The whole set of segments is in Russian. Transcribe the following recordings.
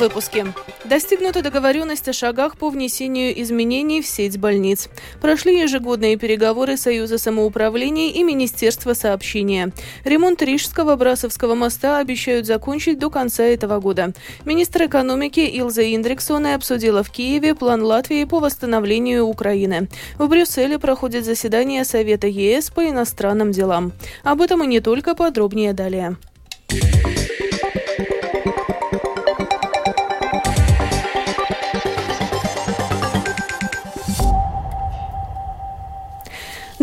выпуске. Достигнута договоренность о шагах по внесению изменений в сеть больниц. Прошли ежегодные переговоры Союза самоуправления и Министерства сообщения. Ремонт Рижского Брасовского моста обещают закончить до конца этого года. Министр экономики Илза Индриксона обсудила в Киеве план Латвии по восстановлению Украины. В Брюсселе проходит заседание Совета ЕС по иностранным делам. Об этом и не только подробнее далее.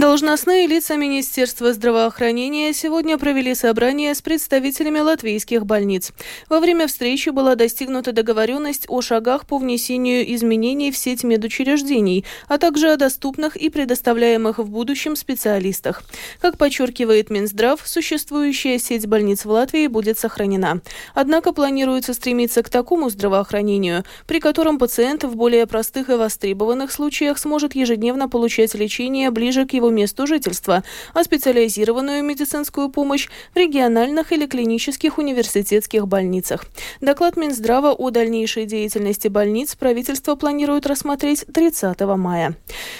Должностные лица Министерства здравоохранения сегодня провели собрание с представителями латвийских больниц. Во время встречи была достигнута договоренность о шагах по внесению изменений в сеть медучреждений, а также о доступных и предоставляемых в будущем специалистах. Как подчеркивает Минздрав, существующая сеть больниц в Латвии будет сохранена. Однако планируется стремиться к такому здравоохранению, при котором пациент в более простых и востребованных случаях сможет ежедневно получать лечение ближе к его месту жительства, а специализированную медицинскую помощь в региональных или клинических университетских больницах. Доклад Минздрава о дальнейшей деятельности больниц правительство планирует рассмотреть 30 мая.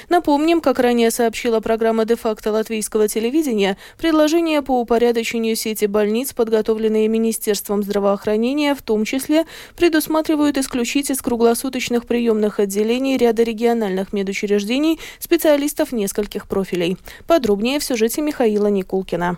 Напомним, как ранее сообщила программа де-факто латвийского телевидения, предложения по упорядочению сети больниц, подготовленные Министерством здравоохранения, в том числе предусматривают исключить из круглосуточных приемных отделений ряда региональных медучреждений специалистов нескольких профилей слушателей. Подробнее в сюжете Михаила Никулкина.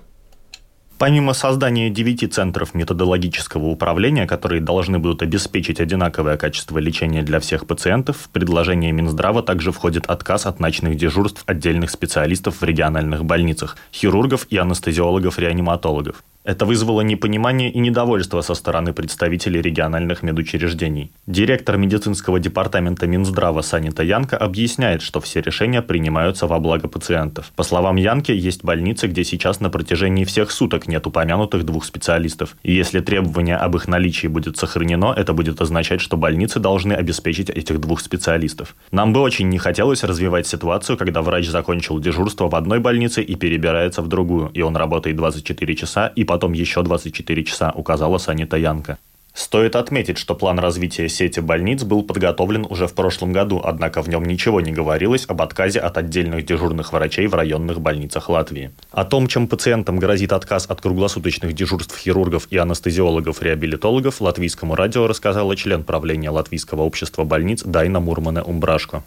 Помимо создания девяти центров методологического управления, которые должны будут обеспечить одинаковое качество лечения для всех пациентов, в предложение Минздрава также входит отказ от ночных дежурств отдельных специалистов в региональных больницах, хирургов и анестезиологов-реаниматологов. Это вызвало непонимание и недовольство со стороны представителей региональных медучреждений. Директор медицинского департамента Минздрава Санита Янка объясняет, что все решения принимаются во благо пациентов. По словам Янки, есть больницы, где сейчас на протяжении всех суток нет упомянутых двух специалистов. И если требование об их наличии будет сохранено, это будет означать, что больницы должны обеспечить этих двух специалистов. Нам бы очень не хотелось развивать ситуацию, когда врач закончил дежурство в одной больнице и перебирается в другую, и он работает 24 часа и потом еще 24 часа, указала Санита Янка. Стоит отметить, что план развития сети больниц был подготовлен уже в прошлом году, однако в нем ничего не говорилось об отказе от отдельных дежурных врачей в районных больницах Латвии. О том, чем пациентам грозит отказ от круглосуточных дежурств хирургов и анестезиологов-реабилитологов, латвийскому радио рассказала член правления Латвийского общества больниц Дайна Мурмане Умбрашко.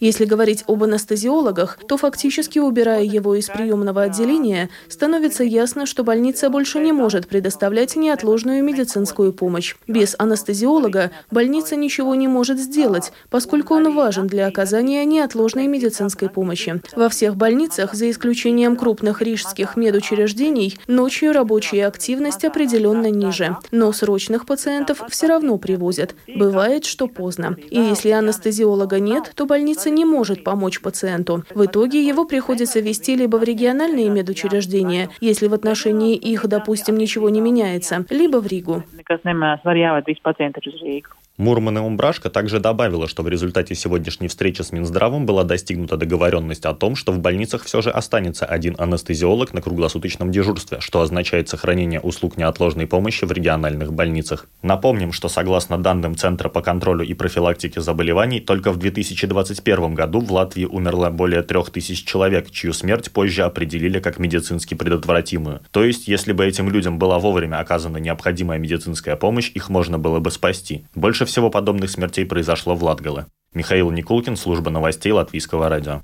Если говорить об анестезиологах, то фактически убирая его из приемного отделения, становится ясно, что больница больше не может предоставлять неотложную медицинскую помощь. Без анестезиолога больница ничего не может сделать, поскольку он важен для оказания неотложной медицинской помощи. Во всех больницах, за исключением крупных рижских медучреждений, ночью рабочая активность определенно ниже. Но срочных пациентов все равно привозят. Бывает, что поздно. И если анестезиолога нет, то больница не может помочь пациенту. В итоге его приходится вести либо в региональные медучреждения, если в отношении их, допустим, ничего не меняется, либо в Ригу. Мурман и Умбрашка также добавила, что в результате сегодняшней встречи с Минздравом была достигнута договоренность о том, что в больницах все же останется один анестезиолог на круглосуточном дежурстве, что означает сохранение услуг неотложной помощи в региональных больницах. Напомним, что согласно данным Центра по контролю и профилактике заболеваний, только в 2021 году в Латвии умерло более 3000 человек, чью смерть позже определили как медицински предотвратимую. То есть, если бы этим людям была вовремя оказана необходимая медицинская помощь, их можно было бы спасти. Больше больше всего подобных смертей произошло в Латгале. Михаил Никулкин, служба новостей Латвийского радио.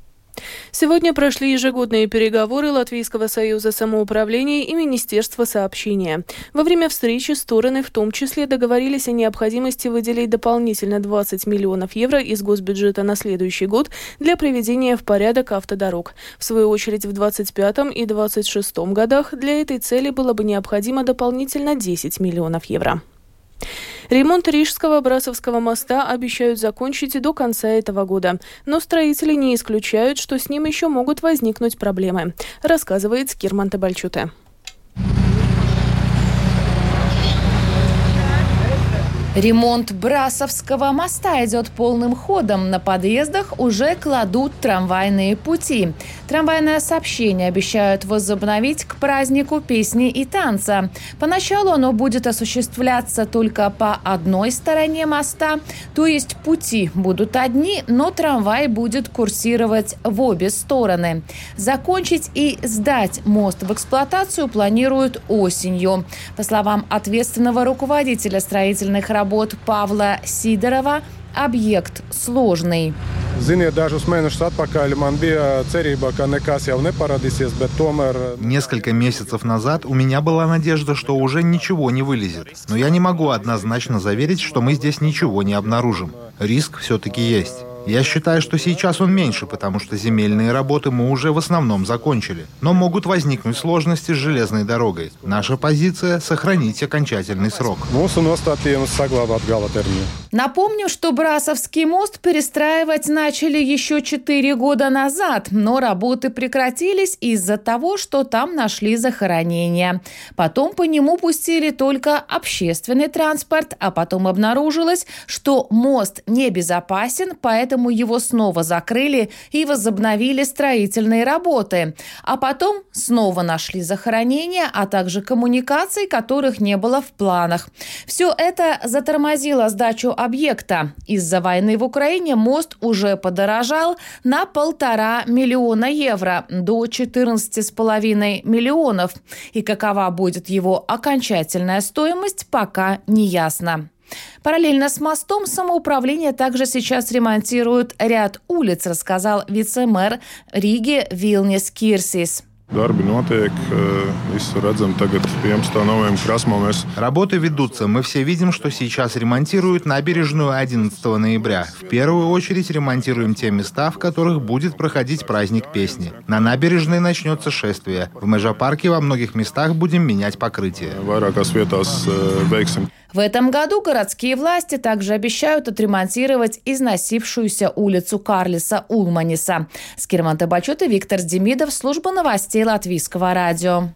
Сегодня прошли ежегодные переговоры Латвийского союза самоуправления и Министерства сообщения. Во время встречи стороны в том числе договорились о необходимости выделить дополнительно 20 миллионов евро из госбюджета на следующий год для приведения в порядок автодорог. В свою очередь в 2025 и 2026 годах для этой цели было бы необходимо дополнительно 10 миллионов евро. Ремонт Рижского Брасовского моста обещают закончить до конца этого года, но строители не исключают, что с ним еще могут возникнуть проблемы, рассказывает Скирман Табальчуте. Ремонт Брасовского моста идет полным ходом. На подъездах уже кладут трамвайные пути. Трамвайное сообщение обещают возобновить к празднику песни и танца. Поначалу оно будет осуществляться только по одной стороне моста, то есть пути будут одни, но трамвай будет курсировать в обе стороны. Закончить и сдать мост в эксплуатацию планируют осенью. По словам ответственного руководителя строительных работ работ Павла Сидорова объект сложный. Несколько месяцев назад у меня была надежда, что уже ничего не вылезет. Но я не могу однозначно заверить, что мы здесь ничего не обнаружим. Риск все-таки есть. Я считаю, что сейчас он меньше, потому что земельные работы мы уже в основном закончили. Но могут возникнуть сложности с железной дорогой. Наша позиция – сохранить окончательный срок. Напомню, что Брасовский мост перестраивать начали еще 4 года назад, но работы прекратились из-за того, что там нашли захоронение. Потом по нему пустили только общественный транспорт, а потом обнаружилось, что мост небезопасен, поэтому поэтому его снова закрыли и возобновили строительные работы. А потом снова нашли захоронения, а также коммуникаций, которых не было в планах. Все это затормозило сдачу объекта. Из-за войны в Украине мост уже подорожал на полтора миллиона евро до 14,5 миллионов. И какова будет его окончательная стоимость, пока не ясно. Параллельно с мостом самоуправление также сейчас ремонтирует ряд улиц, рассказал вице-мэр Риги Вилнис Кирсис. Notiek, visu redzam tagad 11. novembra krasmā. Mēs... Работы ведутся. Мы все видим, что сейчас ремонтируют набережную 11 ноября. В первую очередь ремонтируем те места, в которых будет проходить праздник песни. На набережной начнется шествие. В Межапарке во многих местах будем менять покрытие. В этом году городские власти также обещают отремонтировать износившуюся улицу Карлиса Улманиса. Скирман Табачут и Виктор Демидов, служба новостей Латвийского радио.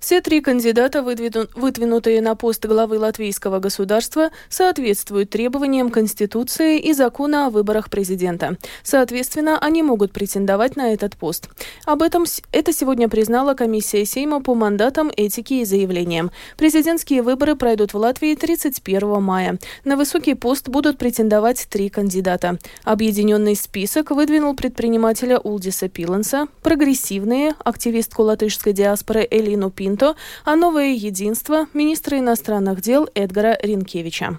Все три кандидата, выдвинутые на пост главы латвийского государства, соответствуют требованиям Конституции и закона о выборах президента. Соответственно, они могут претендовать на этот пост. Об этом это сегодня признала комиссия Сейма по мандатам, этики и заявлениям. Президентские выборы пройдут в Латвии 31 мая. На высокий пост будут претендовать три кандидата. Объединенный список выдвинул предпринимателя Улдиса Пиленса, прогрессивные, активистку латышской диаспоры Эли Галину Пинто, а новое единство министра иностранных дел Эдгара Ринкевича.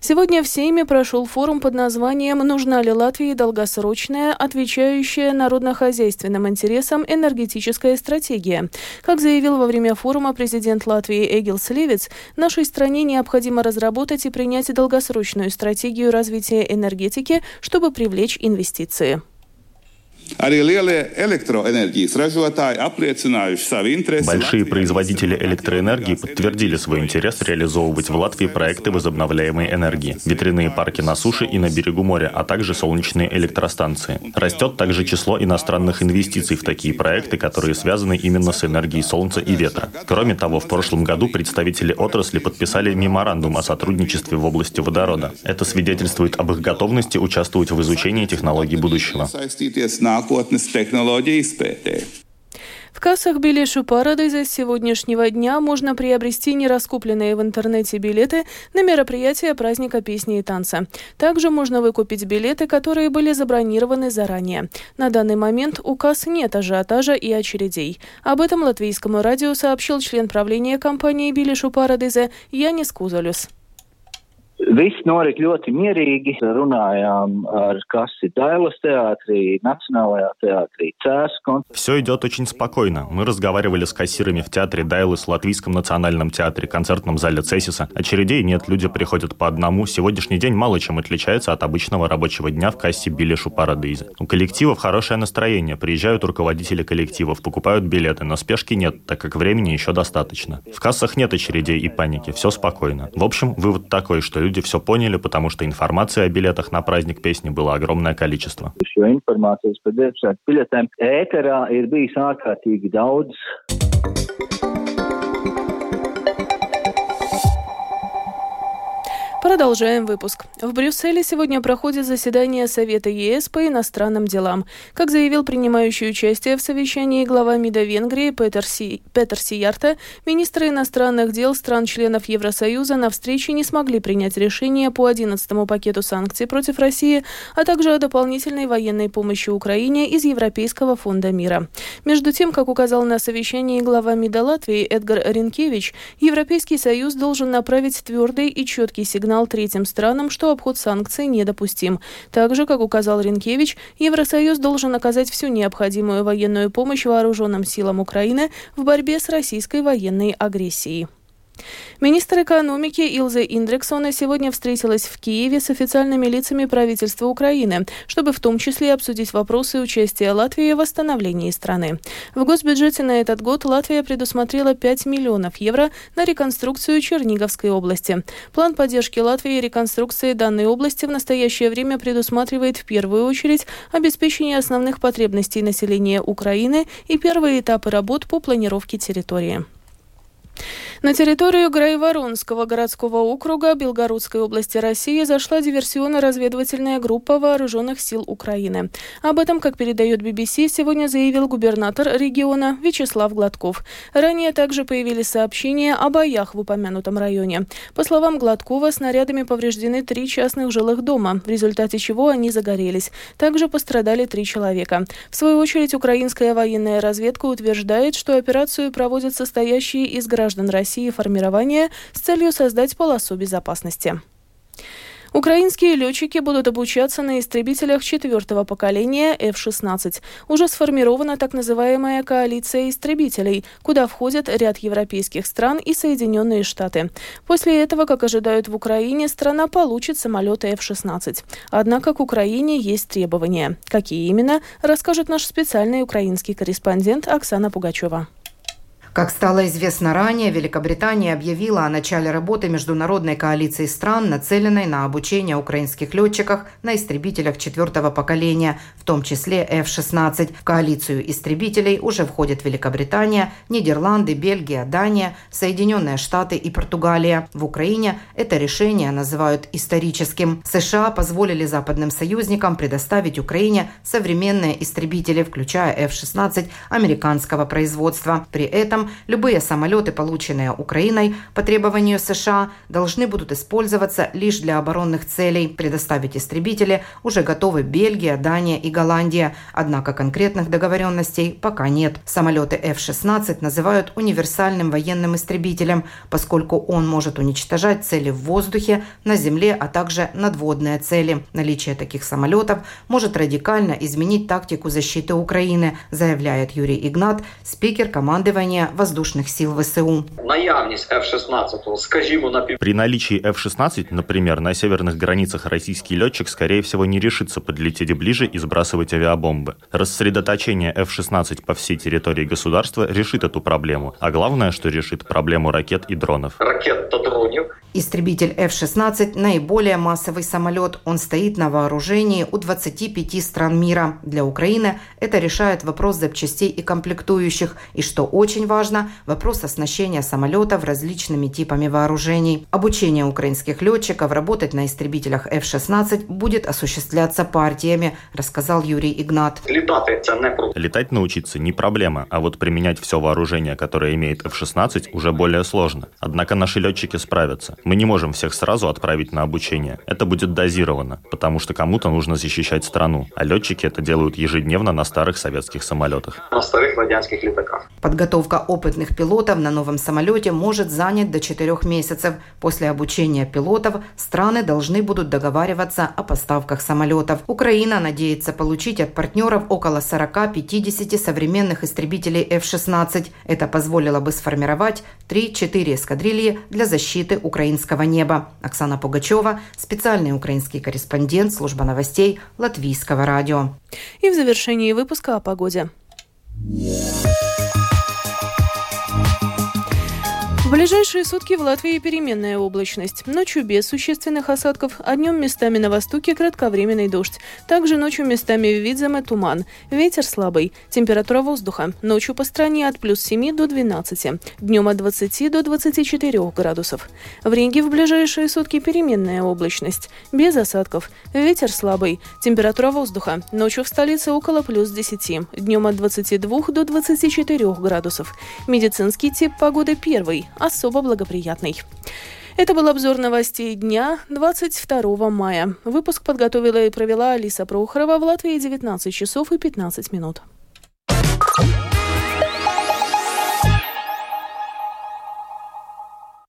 Сегодня в Сейме прошел форум под названием «Нужна ли Латвии долгосрочная, отвечающая народно-хозяйственным интересам энергетическая стратегия?». Как заявил во время форума президент Латвии Эгил Сливец, нашей стране необходимо разработать и принять долгосрочную стратегию развития энергетики, чтобы привлечь инвестиции. Большие производители электроэнергии подтвердили свой интерес реализовывать в Латвии проекты возобновляемой энергии, ветряные парки на суше и на берегу моря, а также солнечные электростанции. Растет также число иностранных инвестиций в такие проекты, которые связаны именно с энергией солнца и ветра. Кроме того, в прошлом году представители отрасли подписали меморандум о сотрудничестве в области водорода. Это свидетельствует об их готовности участвовать в изучении технологий будущего nākotnes tehnoloģiju izpētē. В кассах Белешу Парадайза с сегодняшнего дня можно приобрести нераскупленные в интернете билеты на мероприятие праздника песни и танца. Также можно выкупить билеты, которые были забронированы заранее. На данный момент у касс нет ажиотажа и очередей. Об этом латвийскому радио сообщил член правления компании Белешу Парадайза Янис Кузолюс. Viss norit ļoti mierīgi. Runājām ar kasi Dailas театре, Национальное театре, ЦАС. Все идет очень спокойно. Мы разговаривали с кассирами в театре Дайлас, Латвийском национальном театре, концертном зале Цесиса. Очередей нет, люди приходят по одному. Сегодняшний день мало чем отличается от обычного рабочего дня в кассе Билешу Парадейза. У коллективов хорошее настроение. Приезжают руководители коллективов, покупают билеты, но спешки нет, так как времени еще достаточно. В кассах нет очередей и паники, все спокойно. В общем, вывод такой, что люди все поняли, потому что информации о билетах на праздник песни было огромное количество. Продолжаем выпуск. В Брюсселе сегодня проходит заседание Совета ЕС по иностранным делам. Как заявил принимающий участие в совещании глава МИДа Венгрии Петер, Си... Петер Сиярта, министры иностранных дел стран-членов Евросоюза на встрече не смогли принять решение по 11 пакету санкций против России, а также о дополнительной военной помощи Украине из Европейского фонда мира. Между тем, как указал на совещании глава МИДа Латвии Эдгар Ренкевич, Европейский Союз должен направить твердый и четкий сигнал сигнал третьим странам, что обход санкций недопустим. Также, как указал Ренкевич, Евросоюз должен оказать всю необходимую военную помощь вооруженным силам Украины в борьбе с российской военной агрессией. Министр экономики Илза Индрексона сегодня встретилась в Киеве с официальными лицами правительства Украины, чтобы в том числе обсудить вопросы участия Латвии в восстановлении страны. В госбюджете на этот год Латвия предусмотрела 5 миллионов евро на реконструкцию Черниговской области. План поддержки Латвии и реконструкции данной области в настоящее время предусматривает в первую очередь обеспечение основных потребностей населения Украины и первые этапы работ по планировке территории. На территорию Грайворонского городского округа Белгородской области России зашла диверсионно-разведывательная группа вооруженных сил Украины. Об этом, как передает BBC, сегодня заявил губернатор региона Вячеслав Гладков. Ранее также появились сообщения о боях в упомянутом районе. По словам Гладкова, снарядами повреждены три частных жилых дома, в результате чего они загорелись. Также пострадали три человека. В свою очередь, украинская военная разведка утверждает, что операцию проводят состоящие из граждан России России формирования с целью создать полосу безопасности. Украинские летчики будут обучаться на истребителях четвертого поколения F-16. Уже сформирована так называемая коалиция истребителей, куда входят ряд европейских стран и Соединенные Штаты. После этого, как ожидают в Украине, страна получит самолеты F-16. Однако к Украине есть требования. Какие именно, расскажет наш специальный украинский корреспондент Оксана Пугачева. Как стало известно ранее, Великобритания объявила о начале работы международной коалиции стран, нацеленной на обучение украинских летчиков на истребителях четвертого поколения, в том числе F-16. В коалицию истребителей уже входят Великобритания, Нидерланды, Бельгия, Дания, Соединенные Штаты и Португалия. В Украине это решение называют историческим. США позволили западным союзникам предоставить Украине современные истребители, включая F-16 американского производства. При этом любые самолеты, полученные Украиной по требованию США, должны будут использоваться лишь для оборонных целей. Предоставить истребители уже готовы Бельгия, Дания и Голландия, однако конкретных договоренностей пока нет. Самолеты F-16 называют универсальным военным истребителем, поскольку он может уничтожать цели в воздухе, на земле, а также надводные цели. Наличие таких самолетов может радикально изменить тактику защиты Украины, заявляет Юрий Игнат, спикер командования воздушных сил ВСУ. Наявность F-16, скажімо, на При наличии F-16, например, на северных границах российский летчик, скорее всего, не решится подлететь ближе и сбрасывать авиабомбы. Рассредоточение F-16 по всей территории государства решит эту проблему, а главное, что решит проблему ракет и дронов. Ракет-то дронів Истребитель F-16 – наиболее массовый самолет. Он стоит на вооружении у 25 стран мира. Для Украины это решает вопрос запчастей и комплектующих. И что очень важно – вопрос оснащения самолетов различными типами вооружений. Обучение украинских летчиков работать на истребителях F-16 будет осуществляться партиями, рассказал Юрий Игнат. Летать научиться не проблема, а вот применять все вооружение, которое имеет F-16, уже более сложно. Однако наши летчики справятся. Мы не можем всех сразу отправить на обучение. Это будет дозировано, потому что кому-то нужно защищать страну, а летчики это делают ежедневно на старых советских самолетах. На старых радянских летаках. Подготовка опытных пилотов на новом самолете может занять до 4 месяцев. После обучения пилотов страны должны будут договариваться о поставках самолетов. Украина надеется получить от партнеров около 40-50 современных истребителей F-16. Это позволило бы сформировать 3-4 эскадрильи для защиты Украины украинского неба. Оксана Пугачева, специальный украинский корреспондент служба новостей Латвийского радио. И в завершении выпуска о погоде. Ближайшие сутки в Латвии переменная облачность. Ночью без существенных осадков, а днем местами на востоке кратковременный дождь. Также ночью местами в Видземе туман. Ветер слабый. Температура воздуха. Ночью по стране от плюс 7 до 12. Днем от 20 до 24 градусов. В Риге в ближайшие сутки переменная облачность. Без осадков. Ветер слабый. Температура воздуха. Ночью в столице около плюс 10. Днем от 22 до 24 градусов. Медицинский тип погоды первый особо благоприятный. Это был обзор новостей дня 22 мая. Выпуск подготовила и провела Алиса Прохорова в Латвии 19 часов и 15 минут.